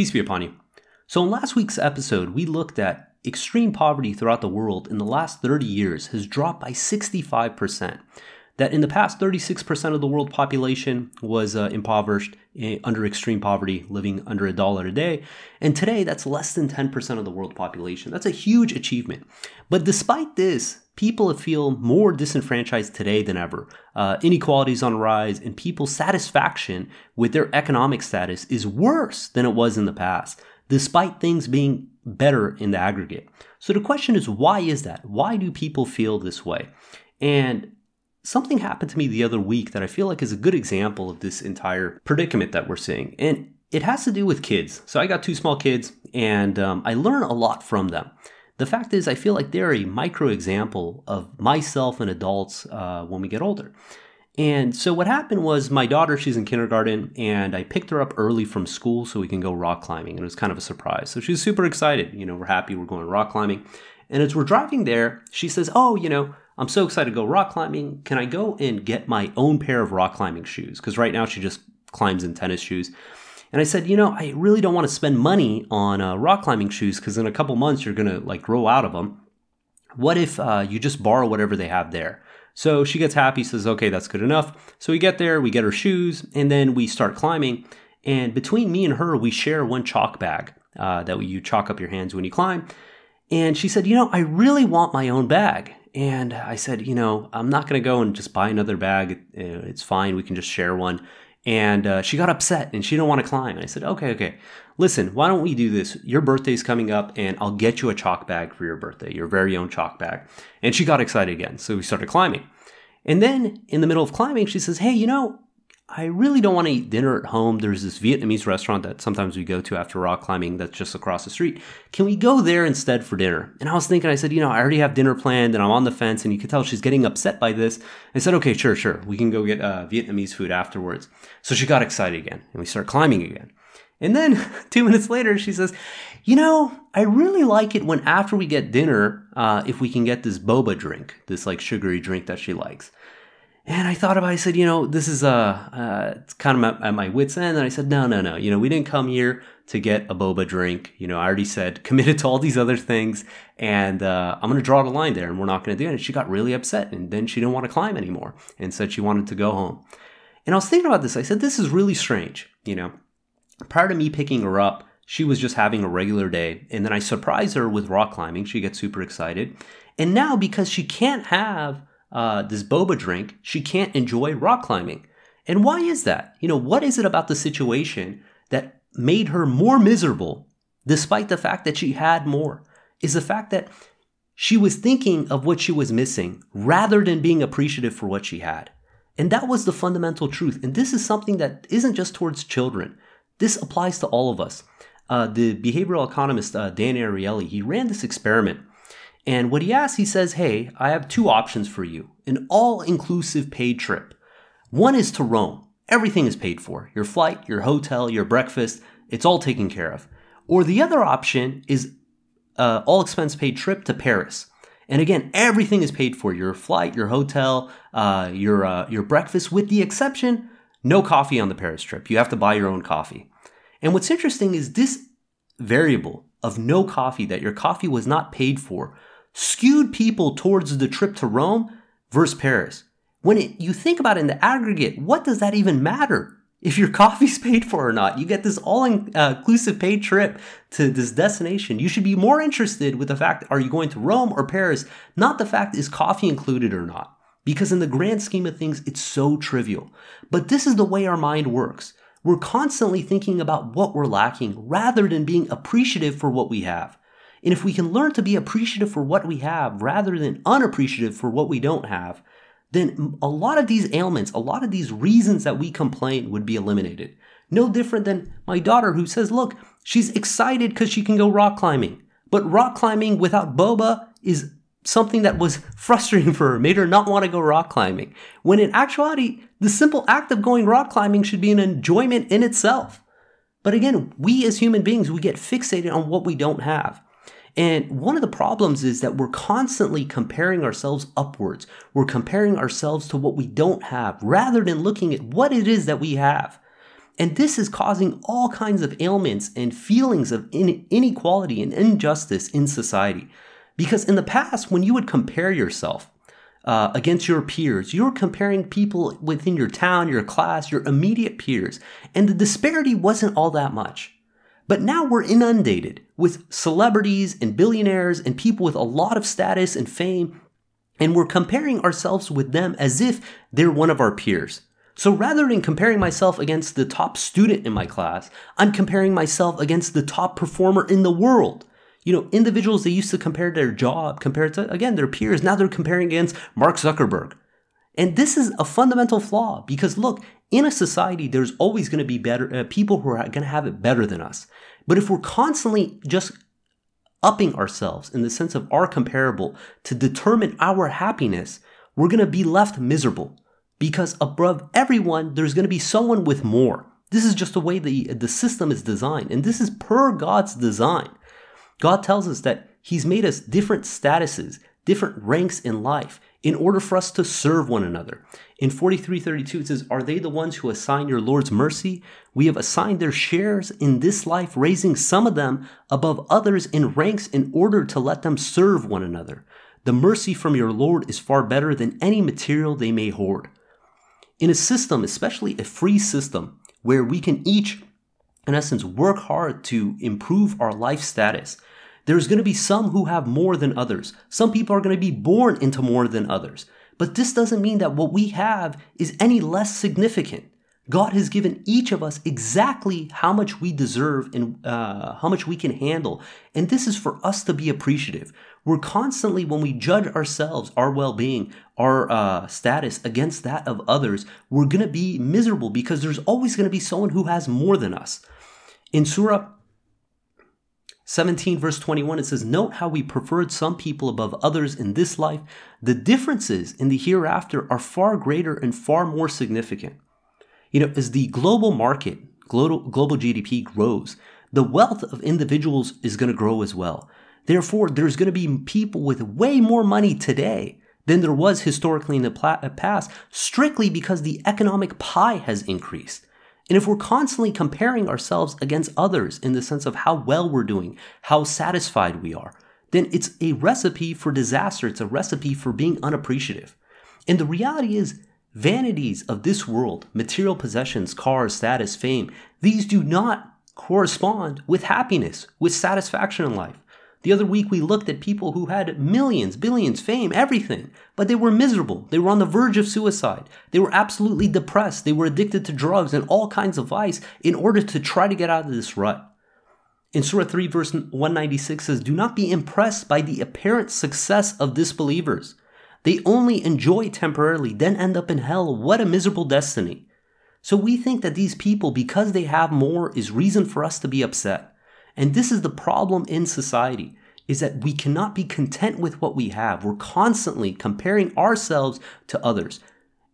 Peace be upon you. So, in last week's episode, we looked at extreme poverty throughout the world in the last 30 years has dropped by 65%. That in the past, 36% of the world population was uh, impoverished eh, under extreme poverty, living under a dollar a day. And today, that's less than 10% of the world population. That's a huge achievement. But despite this, people feel more disenfranchised today than ever. Uh, inequality is on rise, and people's satisfaction with their economic status is worse than it was in the past, despite things being better in the aggregate. So the question is, why is that? Why do people feel this way? And something happened to me the other week that I feel like is a good example of this entire predicament that we're seeing. And it has to do with kids. So I got two small kids, and um, I learn a lot from them. The fact is, I feel like they're a micro example of myself and adults uh, when we get older. And so what happened was my daughter, she's in kindergarten, and I picked her up early from school so we can go rock climbing. And it was kind of a surprise. So she's super excited. You know, we're happy we're going rock climbing. And as we're driving there, she says, Oh, you know, I'm so excited to go rock climbing. Can I go and get my own pair of rock climbing shoes? Because right now she just climbs in tennis shoes. And I said, you know, I really don't want to spend money on uh, rock climbing shoes because in a couple months you're going to like grow out of them. What if uh, you just borrow whatever they have there? So she gets happy, says, okay, that's good enough. So we get there, we get her shoes, and then we start climbing. And between me and her, we share one chalk bag uh, that you chalk up your hands when you climb. And she said, you know, I really want my own bag. And I said, you know, I'm not going to go and just buy another bag. It's fine. We can just share one. And uh, she got upset and she didn't want to climb. And I said, okay, okay. Listen, why don't we do this? Your birthday's coming up and I'll get you a chalk bag for your birthday, your very own chalk bag. And she got excited again. So we started climbing. And then in the middle of climbing, she says, hey, you know, I really don't want to eat dinner at home. There's this Vietnamese restaurant that sometimes we go to after rock climbing that's just across the street. Can we go there instead for dinner? And I was thinking, I said, you know, I already have dinner planned and I'm on the fence and you can tell she's getting upset by this. I said, okay, sure, sure. We can go get uh, Vietnamese food afterwards. So she got excited again and we start climbing again. And then two minutes later, she says, you know, I really like it when after we get dinner, uh, if we can get this boba drink, this like sugary drink that she likes. And I thought about it, I said, you know, this is uh, uh it's kind of at, my wit's end. And I said, no, no, no. You know, we didn't come here to get a boba drink. You know, I already said committed to all these other things. And uh, I'm going to draw the line there and we're not going to do it. And she got really upset. And then she didn't want to climb anymore and said she wanted to go home. And I was thinking about this. I said, this is really strange. You know, prior to me picking her up, she was just having a regular day. And then I surprise her with rock climbing. She gets super excited. And now, because she can't have uh, this boba drink, she can't enjoy rock climbing. And why is that? You know, what is it about the situation that made her more miserable despite the fact that she had more? Is the fact that she was thinking of what she was missing rather than being appreciative for what she had. And that was the fundamental truth. And this is something that isn't just towards children. This applies to all of us. Uh, the behavioral economist uh, Dan Ariely, he ran this experiment and what he asks, he says, Hey, I have two options for you an all inclusive paid trip. One is to Rome. Everything is paid for your flight, your hotel, your breakfast, it's all taken care of. Or the other option is uh, all expense paid trip to Paris. And again, everything is paid for your flight, your hotel, uh, your, uh, your breakfast, with the exception no coffee on the Paris trip. You have to buy your own coffee. And what's interesting is this variable of no coffee, that your coffee was not paid for, skewed people towards the trip to Rome versus Paris. When it, you think about it in the aggregate, what does that even matter? If your coffee's paid for or not, you get this all uh, inclusive paid trip to this destination. You should be more interested with the fact are you going to Rome or Paris, not the fact is coffee included or not. Because in the grand scheme of things, it's so trivial. But this is the way our mind works. We're constantly thinking about what we're lacking rather than being appreciative for what we have. And if we can learn to be appreciative for what we have rather than unappreciative for what we don't have, then a lot of these ailments, a lot of these reasons that we complain would be eliminated. No different than my daughter who says, look, she's excited because she can go rock climbing. But rock climbing without boba is something that was frustrating for her, made her not want to go rock climbing. When in actuality, the simple act of going rock climbing should be an enjoyment in itself. But again, we as human beings, we get fixated on what we don't have. And one of the problems is that we're constantly comparing ourselves upwards. We're comparing ourselves to what we don't have rather than looking at what it is that we have. And this is causing all kinds of ailments and feelings of inequality and injustice in society. Because in the past, when you would compare yourself uh, against your peers, you're comparing people within your town, your class, your immediate peers, and the disparity wasn't all that much. But now we're inundated with celebrities and billionaires and people with a lot of status and fame, and we're comparing ourselves with them as if they're one of our peers. So rather than comparing myself against the top student in my class, I'm comparing myself against the top performer in the world. You know, individuals they used to compare their job compared to, again, their peers. Now they're comparing against Mark Zuckerberg. And this is a fundamental flaw because look, in a society, there's always going to be better uh, people who are going to have it better than us. But if we're constantly just upping ourselves in the sense of our comparable to determine our happiness, we're going to be left miserable because above everyone, there's going to be someone with more. This is just the way the, the system is designed, and this is per God's design. God tells us that He's made us different statuses, different ranks in life in order for us to serve one another. In 4332, it says, Are they the ones who assign your Lord's mercy? We have assigned their shares in this life, raising some of them above others in ranks in order to let them serve one another. The mercy from your Lord is far better than any material they may hoard. In a system, especially a free system, where we can each, in essence, work hard to improve our life status, there's going to be some who have more than others. Some people are going to be born into more than others. But this doesn't mean that what we have is any less significant. God has given each of us exactly how much we deserve and uh, how much we can handle. And this is for us to be appreciative. We're constantly, when we judge ourselves, our well being, our uh, status against that of others, we're going to be miserable because there's always going to be someone who has more than us. In Surah 17 verse 21 it says note how we preferred some people above others in this life the differences in the hereafter are far greater and far more significant you know, as the global market, global, global GDP grows, the wealth of individuals is going to grow as well. Therefore, there's going to be people with way more money today than there was historically in the uh, past, strictly because the economic pie has increased. And if we're constantly comparing ourselves against others in the sense of how well we're doing, how satisfied we are, then it's a recipe for disaster. It's a recipe for being unappreciative. And the reality is, Vanities of this world, material possessions, cars, status, fame, these do not correspond with happiness, with satisfaction in life. The other week we looked at people who had millions, billions, fame, everything, but they were miserable. They were on the verge of suicide. They were absolutely depressed. They were addicted to drugs and all kinds of vice in order to try to get out of this rut. In Surah 3, verse 196 says, Do not be impressed by the apparent success of disbelievers. They only enjoy temporarily, then end up in hell. What a miserable destiny. So we think that these people, because they have more, is reason for us to be upset. And this is the problem in society is that we cannot be content with what we have. We're constantly comparing ourselves to others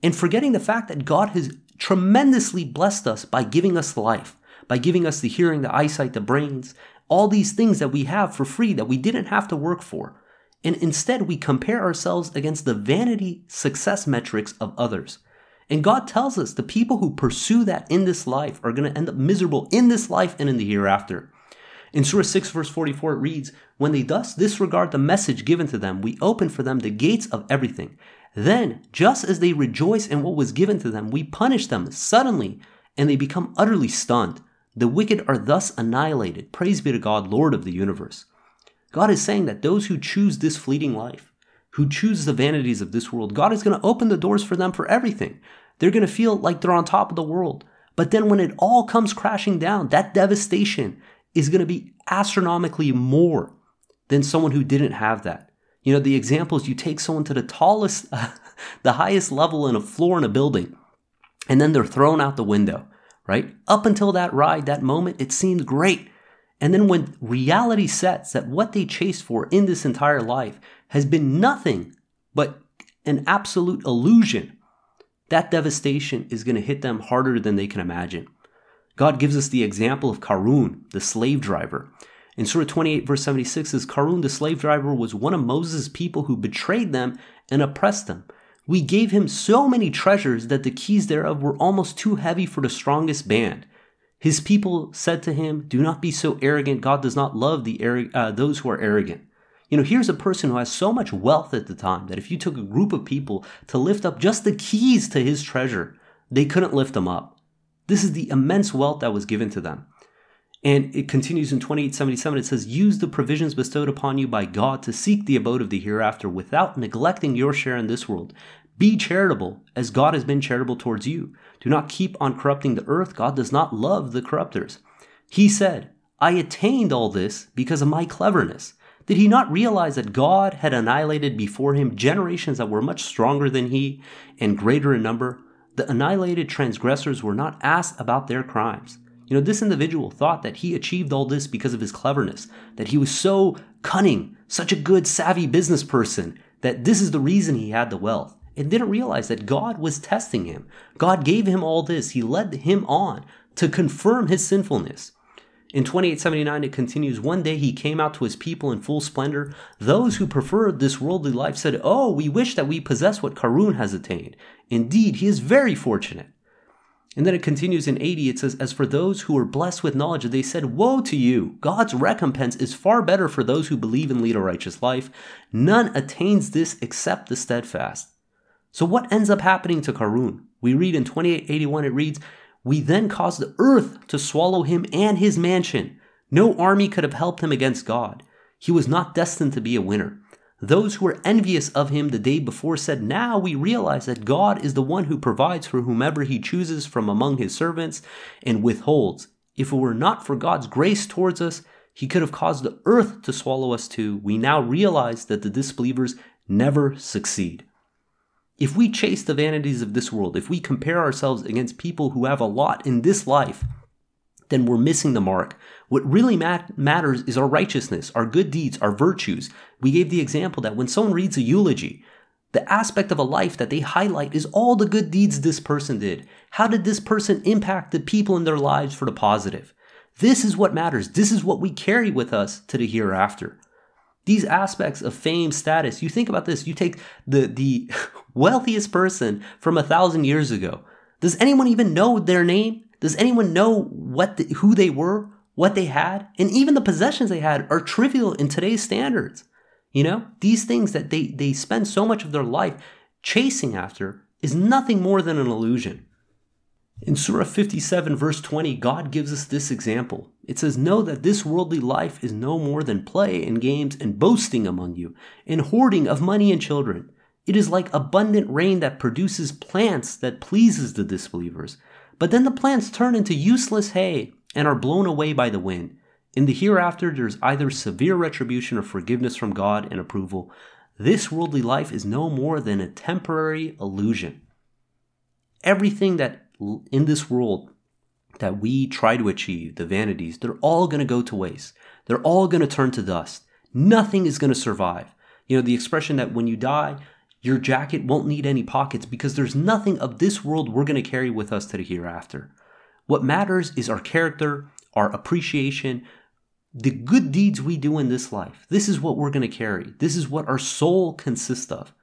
and forgetting the fact that God has tremendously blessed us by giving us life, by giving us the hearing, the eyesight, the brains, all these things that we have for free that we didn't have to work for and instead we compare ourselves against the vanity success metrics of others. And God tells us the people who pursue that in this life are going to end up miserable in this life and in the hereafter. In Surah 6, verse 44, it reads, When they thus disregard the message given to them, we open for them the gates of everything. Then, just as they rejoice in what was given to them, we punish them suddenly, and they become utterly stunned. The wicked are thus annihilated. Praise be to God, Lord of the universe. God is saying that those who choose this fleeting life, who choose the vanities of this world, God is going to open the doors for them for everything. They're going to feel like they're on top of the world. But then when it all comes crashing down, that devastation is going to be astronomically more than someone who didn't have that. You know, the example is you take someone to the tallest, the highest level in a floor in a building, and then they're thrown out the window, right? Up until that ride, that moment, it seemed great. And then when reality sets that what they chased for in this entire life has been nothing but an absolute illusion, that devastation is going to hit them harder than they can imagine. God gives us the example of Karun, the slave driver. In Surah 28, verse 76 says, Karun, the slave driver, was one of Moses' people who betrayed them and oppressed them. We gave him so many treasures that the keys thereof were almost too heavy for the strongest band. His people said to him, Do not be so arrogant. God does not love the uh, those who are arrogant. You know, here's a person who has so much wealth at the time that if you took a group of people to lift up just the keys to his treasure, they couldn't lift them up. This is the immense wealth that was given to them. And it continues in 2877. It says, Use the provisions bestowed upon you by God to seek the abode of the hereafter without neglecting your share in this world. Be charitable as God has been charitable towards you. Do not keep on corrupting the earth. God does not love the corrupters. He said, I attained all this because of my cleverness. Did he not realize that God had annihilated before him generations that were much stronger than he and greater in number? The annihilated transgressors were not asked about their crimes. You know, this individual thought that he achieved all this because of his cleverness, that he was so cunning, such a good, savvy business person, that this is the reason he had the wealth, and didn't realize that God was testing him. God gave him all this, he led him on to confirm his sinfulness. In 2879, it continues One day he came out to his people in full splendor. Those who preferred this worldly life said, Oh, we wish that we possess what Karun has attained. Indeed, he is very fortunate. And then it continues in 80, it says, As for those who were blessed with knowledge, they said, Woe to you! God's recompense is far better for those who believe and lead a righteous life. None attains this except the steadfast. So what ends up happening to Karun? We read in 2881, it reads, We then caused the earth to swallow him and his mansion. No army could have helped him against God. He was not destined to be a winner. Those who were envious of him the day before said, Now we realize that God is the one who provides for whomever he chooses from among his servants and withholds. If it were not for God's grace towards us, he could have caused the earth to swallow us too. We now realize that the disbelievers never succeed. If we chase the vanities of this world, if we compare ourselves against people who have a lot in this life, then we're missing the mark. What really mat- matters is our righteousness, our good deeds, our virtues. We gave the example that when someone reads a eulogy, the aspect of a life that they highlight is all the good deeds this person did. How did this person impact the people in their lives for the positive? This is what matters. This is what we carry with us to the hereafter. These aspects of fame, status, you think about this, you take the, the wealthiest person from a thousand years ago. Does anyone even know their name? Does anyone know what the, who they were, what they had, and even the possessions they had are trivial in today's standards. You know, these things that they they spend so much of their life chasing after is nothing more than an illusion. In Surah 57, verse 20, God gives us this example. It says, Know that this worldly life is no more than play and games and boasting among you, and hoarding of money and children. It is like abundant rain that produces plants that pleases the disbelievers, but then the plants turn into useless hay and are blown away by the wind. In the hereafter, there's either severe retribution or forgiveness from God and approval. This worldly life is no more than a temporary illusion. Everything that in this world that we try to achieve, the vanities, they're all going to go to waste. They're all going to turn to dust. Nothing is going to survive. You know, the expression that when you die, your jacket won't need any pockets because there's nothing of this world we're going to carry with us to the hereafter. What matters is our character, our appreciation, the good deeds we do in this life. This is what we're going to carry. This is what our soul consists of.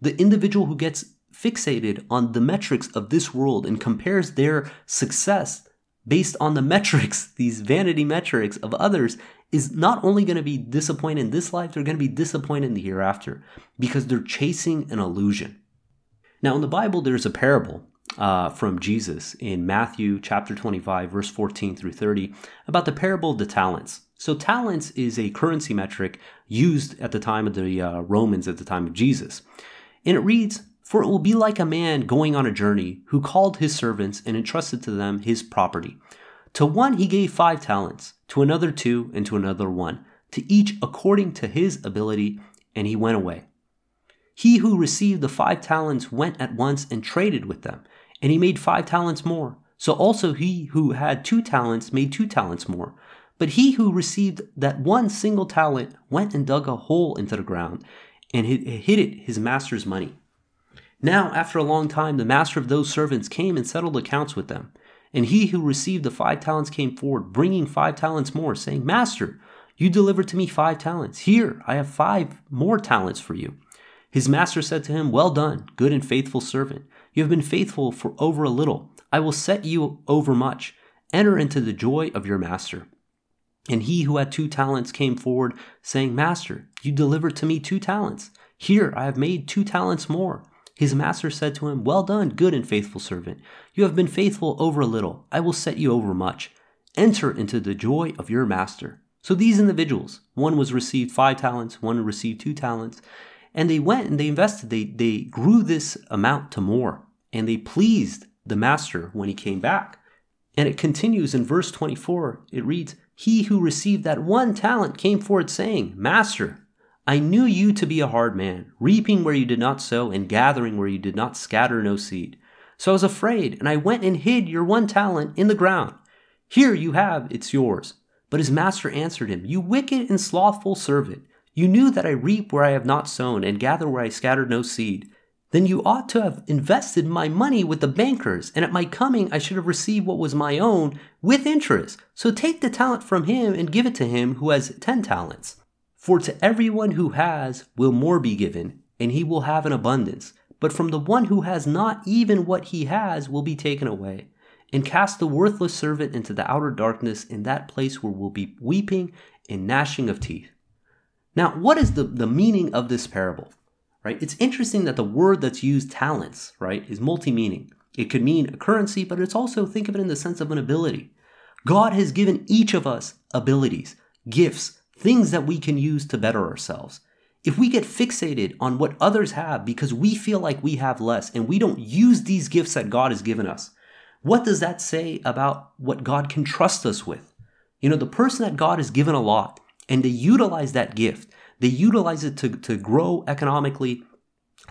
The individual who gets fixated on the metrics of this world and compares their success based on the metrics, these vanity metrics of others, is not only going to be disappointed in this life, they're going to be disappointed in the hereafter because they're chasing an illusion. Now, in the Bible, there's a parable uh, from Jesus in Matthew chapter 25, verse 14 through 30, about the parable of the talents. So, talents is a currency metric used at the time of the uh, Romans, at the time of Jesus. And it reads, For it will be like a man going on a journey who called his servants and entrusted to them his property. To one he gave five talents, to another two, and to another one, to each according to his ability, and he went away. He who received the five talents went at once and traded with them, and he made five talents more. So also he who had two talents made two talents more. But he who received that one single talent went and dug a hole into the ground and hid it his master's money. Now, after a long time, the master of those servants came and settled accounts with them. And he who received the five talents came forward, bringing five talents more, saying, Master, you delivered to me five talents. Here, I have five more talents for you. His master said to him, Well done, good and faithful servant. You have been faithful for over a little. I will set you over much. enter into the joy of your master. And he who had two talents came forward, saying, Master, you delivered to me two talents. Here I have made two talents more. His master said to him, Well done, good and faithful servant. You have been faithful over a little. I will set you over much. Enter into the joy of your master. So these individuals, one was received five talents, one received two talents, and they went and they invested. They, they grew this amount to more, and they pleased the master when he came back. And it continues in verse 24. It reads, He who received that one talent came forward saying, Master, I knew you to be a hard man, reaping where you did not sow and gathering where you did not scatter no seed. So I was afraid, and I went and hid your one talent in the ground. Here you have, it's yours. But his master answered him, You wicked and slothful servant, you knew that I reap where I have not sown and gather where I scattered no seed then you ought to have invested my money with the bankers, and at my coming I should have received what was my own with interest. So take the talent from him and give it to him who has ten talents. For to everyone who has will more be given, and he will have an abundance. But from the one who has not even what he has will be taken away. And cast the worthless servant into the outer darkness, in that place where will be weeping and gnashing of teeth. Now, what is the, the meaning of this parable? right? It's interesting that the word that's used, talents, right, is multi-meaning. It could mean a currency, but it's also think of it in the sense of an ability. God has given each of us abilities, gifts, things that we can use to better ourselves. If we get fixated on what others have because we feel like we have less and we don't use these gifts that God has given us, what does that say about what God can trust us with? You know, the person that God has given a lot and they utilize that gift, they utilize it to, to grow economically,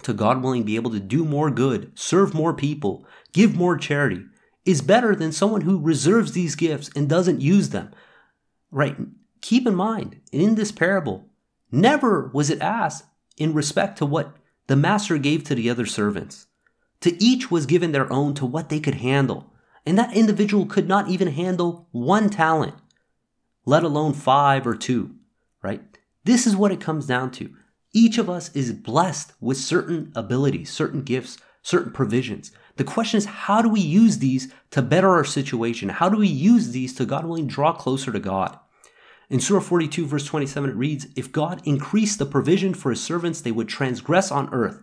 to God willing be able to do more good, serve more people, give more charity, is better than someone who reserves these gifts and doesn't use them. Right? Keep in mind, in this parable, never was it asked in respect to what the master gave to the other servants. To each was given their own to what they could handle. And that individual could not even handle one talent, let alone five or two, right? This is what it comes down to. Each of us is blessed with certain abilities, certain gifts, certain provisions. The question is, how do we use these to better our situation? How do we use these to God willing draw closer to God? In Surah 42, verse 27, it reads, If God increased the provision for his servants, they would transgress on earth.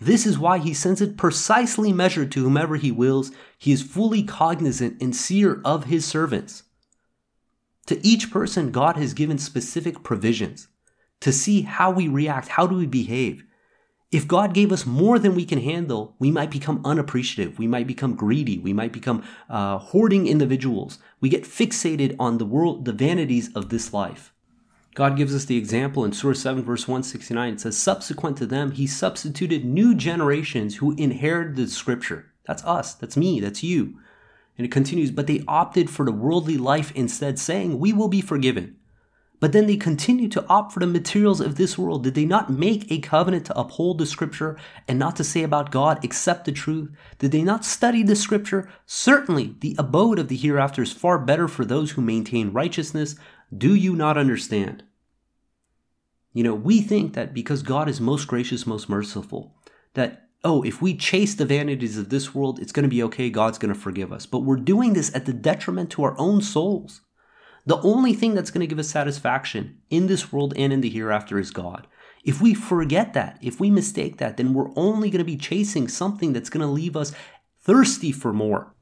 This is why he sends it precisely measured to whomever he wills. He is fully cognizant and seer of his servants. To each person, God has given specific provisions to see how we react, how do we behave. If God gave us more than we can handle, we might become unappreciative. We might become greedy. We might become uh, hoarding individuals. We get fixated on the world, the vanities of this life. God gives us the example in Surah 7, verse 169. It says, Subsequent to them, he substituted new generations who inherited the scripture. That's us. That's me. That's you. And it continues, but they opted for the worldly life instead, saying, We will be forgiven. But then they continue to opt for the materials of this world. Did they not make a covenant to uphold the scripture and not to say about God except the truth? Did they not study the scripture? Certainly, the abode of the hereafter is far better for those who maintain righteousness. Do you not understand? You know, we think that because God is most gracious, most merciful, that oh, if we chase the vanities of this world, it's going to be okay. God's going to forgive us. But we're doing this at the detriment to our own souls. The only thing that's going to give us satisfaction in this world and in the hereafter is God. If we forget that, if we mistake that, then we're only going to be chasing something that's going to leave us thirsty for more.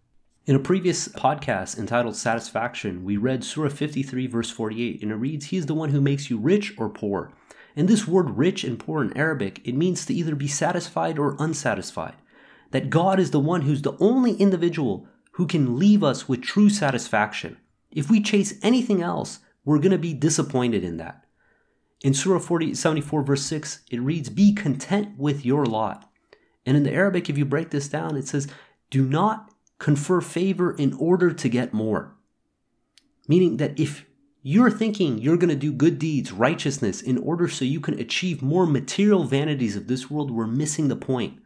In a previous podcast entitled Satisfaction, we read Surah 53, verse 48, and it reads, He is the one who makes you rich or poor. And this word rich and poor in Arabic, it means to either be satisfied or unsatisfied. That God is the one who's the only individual who can leave us with true satisfaction. If we chase anything else, we're going to be disappointed in that. In Surah 40, 74, verse 6, it reads, Be content with your lot. And in the Arabic, if you break this down, it says, Do not confer favor in order to get more. Meaning that if you're thinking you're going to do good deeds, righteousness, in order so you can achieve more material vanities of this world. We're missing the point.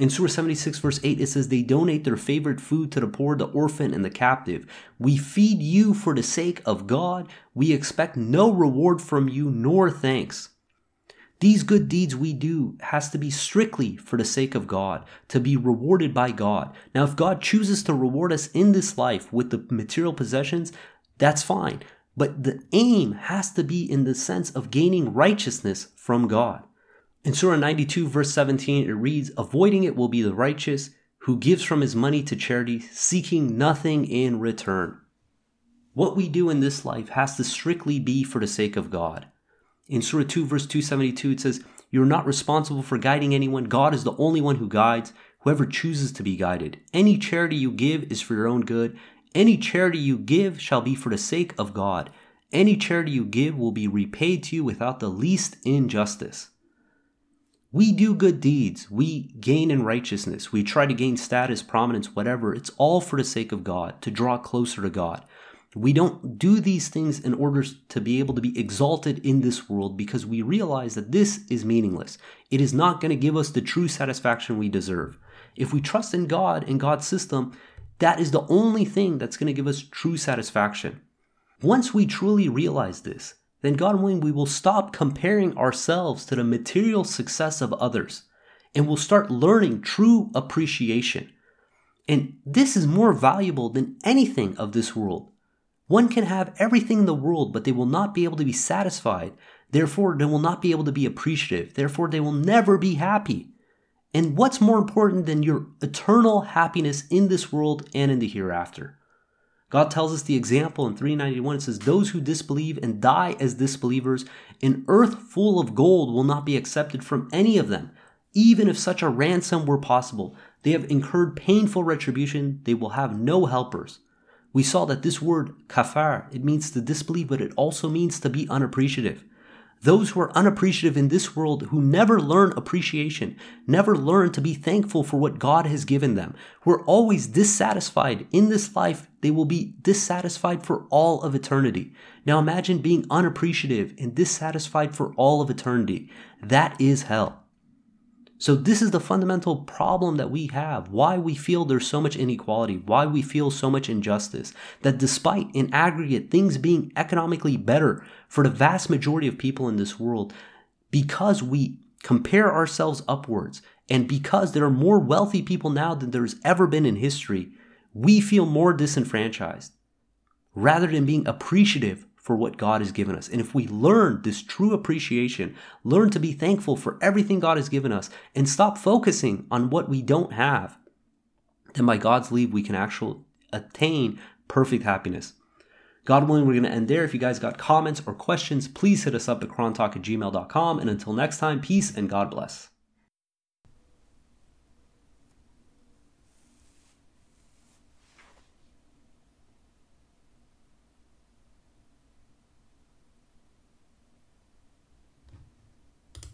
In Surah 76, verse 8, it says, They donate their favorite food to the poor, the orphan, and the captive. We feed you for the sake of God. We expect no reward from you nor thanks. These good deeds we do has to be strictly for the sake of God, to be rewarded by God. Now, if God chooses to reward us in this life with the material possessions, that's fine. But the aim has to be in the sense of gaining righteousness from God. In Surah 92, verse 17, it reads, Avoiding it will be the righteous who gives from his money to charity, seeking nothing in return. What we do in this life has to strictly be for the sake of God. In Surah 2, verse 272, it says, You're not responsible for guiding anyone. God is the only one who guides, whoever chooses to be guided. Any charity you give is for your own good. Any charity you give shall be for the sake of God. Any charity you give will be repaid to you without the least injustice. We do good deeds. We gain in righteousness. We try to gain status, prominence, whatever. It's all for the sake of God, to draw closer to God. We don't do these things in order to be able to be exalted in this world because we realize that this is meaningless. It is not going to give us the true satisfaction we deserve. If we trust in God and God's system, that is the only thing that's going to give us true satisfaction. Once we truly realize this, then God willing, we will stop comparing ourselves to the material success of others and we'll start learning true appreciation. And this is more valuable than anything of this world. One can have everything in the world, but they will not be able to be satisfied. Therefore, they will not be able to be appreciative. Therefore, they will never be happy. And what's more important than your eternal happiness in this world and in the hereafter? God tells us the example in 391. It says, Those who disbelieve and die as disbelievers, an earth full of gold will not be accepted from any of them, even if such a ransom were possible. They have incurred painful retribution. They will have no helpers we saw that this word kafar, it means to disbelieve, but it also means to be unappreciative. Those who are unappreciative in this world, who never learn appreciation, never learn to be thankful for what God has given them, who are always dissatisfied in this life, they will be dissatisfied for all of eternity. Now imagine being unappreciative and dissatisfied for all of eternity. That is hell. So, this is the fundamental problem that we have why we feel there's so much inequality, why we feel so much injustice. That despite in aggregate things being economically better for the vast majority of people in this world, because we compare ourselves upwards and because there are more wealthy people now than there's ever been in history, we feel more disenfranchised rather than being appreciative for what God has given us. And if we learn this true appreciation, learn to be thankful for everything God has given us, and stop focusing on what we don't have, then by God's leave, we can actually attain perfect happiness. God willing, we're going to end there. If you guys got comments or questions, please hit us up at qurantalk at gmail.com. And until next time, peace and God bless.